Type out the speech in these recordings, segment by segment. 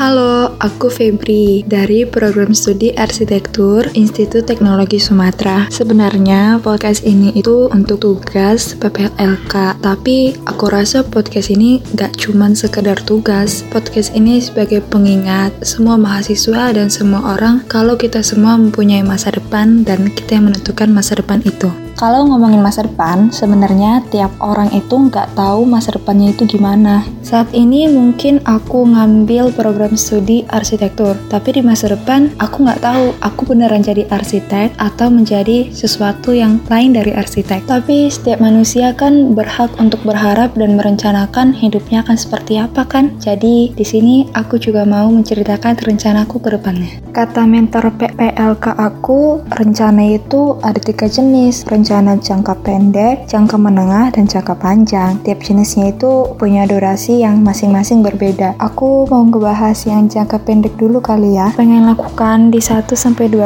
Halo, aku Febri dari program studi arsitektur Institut Teknologi Sumatera. Sebenarnya podcast ini itu untuk tugas PPLK, tapi aku rasa podcast ini gak cuman sekedar tugas. Podcast ini sebagai pengingat semua mahasiswa dan semua orang kalau kita semua mempunyai masa depan dan kita yang menentukan masa depan itu. Kalau ngomongin masa depan, sebenarnya tiap orang itu nggak tahu masa depannya itu gimana. Saat ini mungkin aku ngambil program studi arsitektur, tapi di masa depan aku nggak tahu aku beneran jadi arsitek atau menjadi sesuatu yang lain dari arsitek. Tapi setiap manusia kan berhak untuk berharap dan merencanakan hidupnya akan seperti apa kan? Jadi di sini aku juga mau menceritakan rencanaku ke depannya. Kata mentor PPLK aku, rencana itu ada tiga jenis. Rencana rencana jangka pendek, jangka menengah, dan jangka panjang. Tiap jenisnya itu punya durasi yang masing-masing berbeda. Aku mau ngebahas yang jangka pendek dulu kali ya. Pengen lakukan di 1-2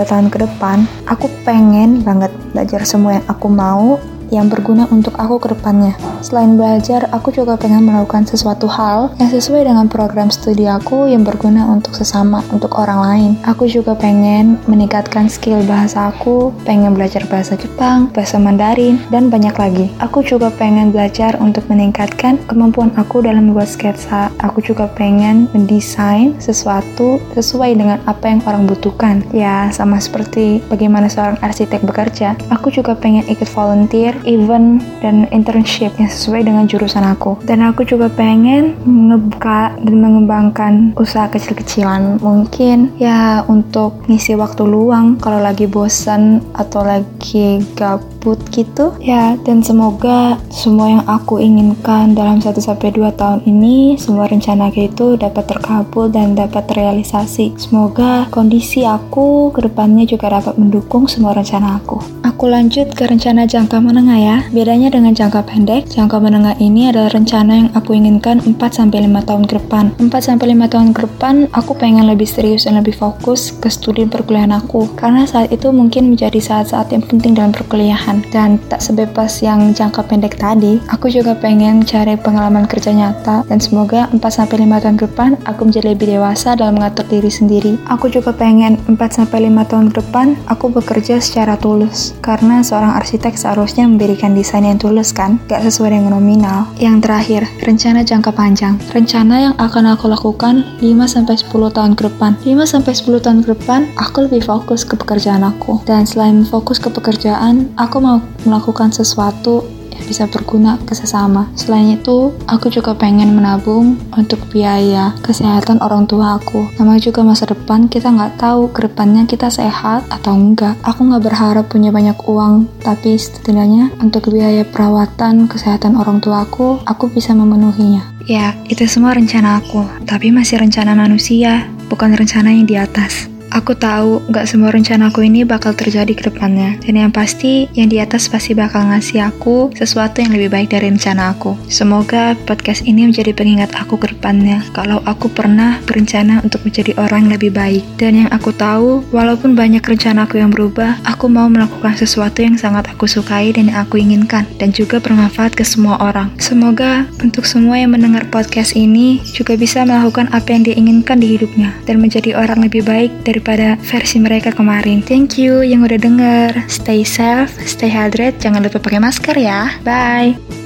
tahun ke depan, aku pengen banget belajar semua yang aku mau yang berguna untuk aku ke depannya. Selain belajar, aku juga pengen melakukan sesuatu hal yang sesuai dengan program studi aku yang berguna untuk sesama, untuk orang lain. Aku juga pengen meningkatkan skill bahasa aku, pengen belajar bahasa Jepang, bahasa Mandarin, dan banyak lagi. Aku juga pengen belajar untuk meningkatkan kemampuan aku dalam membuat sketsa. Aku juga pengen mendesain sesuatu sesuai dengan apa yang orang butuhkan. Ya, sama seperti bagaimana seorang arsitek bekerja. Aku juga pengen ikut volunteer event dan internship yang sesuai dengan jurusan aku. Dan aku juga pengen ngebuka dan mengembangkan usaha kecil-kecilan. Mungkin ya untuk ngisi waktu luang kalau lagi bosan atau lagi gabut gitu. Ya, dan semoga semua yang aku inginkan dalam 1-2 tahun ini, semua rencana itu dapat terkabul dan dapat terrealisasi. Semoga kondisi aku ke depannya juga dapat mendukung semua rencana aku. Aku lanjut ke rencana jangka menengah ya. Bedanya dengan jangka pendek, jangka menengah ini adalah rencana yang aku inginkan 4-5 tahun ke depan. 4-5 tahun ke depan, aku pengen lebih serius dan lebih fokus ke studi perkuliahan aku. Karena saat itu mungkin menjadi saat-saat yang penting dalam perkuliahan. Dan tak sebebas yang jangka pendek tadi, aku juga pengen cari pengalaman kerja nyata dan semoga 4-5 tahun ke depan aku menjadi lebih dewasa dalam mengatur diri sendiri. Aku juga pengen 4-5 tahun ke depan aku bekerja secara tulus. Karena seorang arsitek seharusnya memberikan desain yang tulus kan, gak sesuai dengan nominal. Yang terakhir, rencana jangka panjang. Rencana yang akan aku lakukan 5-10 tahun ke depan. 5-10 tahun ke depan, aku lebih fokus ke pekerjaan aku. Dan selain fokus ke pekerjaan, aku mau melakukan sesuatu bisa berguna ke sesama. Selain itu, aku juga pengen menabung untuk biaya kesehatan orang tua aku. Nama juga masa depan, kita nggak tahu ke depannya kita sehat atau enggak. Aku nggak berharap punya banyak uang, tapi setidaknya untuk biaya perawatan kesehatan orang tua aku, aku bisa memenuhinya. Ya, itu semua rencana aku, tapi masih rencana manusia, bukan rencana yang di atas. Aku tahu gak semua rencana aku ini bakal terjadi ke depannya. Dan yang pasti, yang di atas pasti bakal ngasih aku sesuatu yang lebih baik dari rencana aku. Semoga podcast ini menjadi pengingat aku ke depannya. Kalau aku pernah berencana untuk menjadi orang yang lebih baik. Dan yang aku tahu, walaupun banyak rencana aku yang berubah, aku mau melakukan sesuatu yang sangat aku sukai dan yang aku inginkan. Dan juga bermanfaat ke semua orang. Semoga untuk semua yang mendengar podcast ini juga bisa melakukan apa yang dia inginkan di hidupnya. Dan menjadi orang lebih baik dari daripada versi mereka kemarin. Thank you yang udah denger. Stay safe, stay hydrated, jangan lupa pakai masker ya. Bye.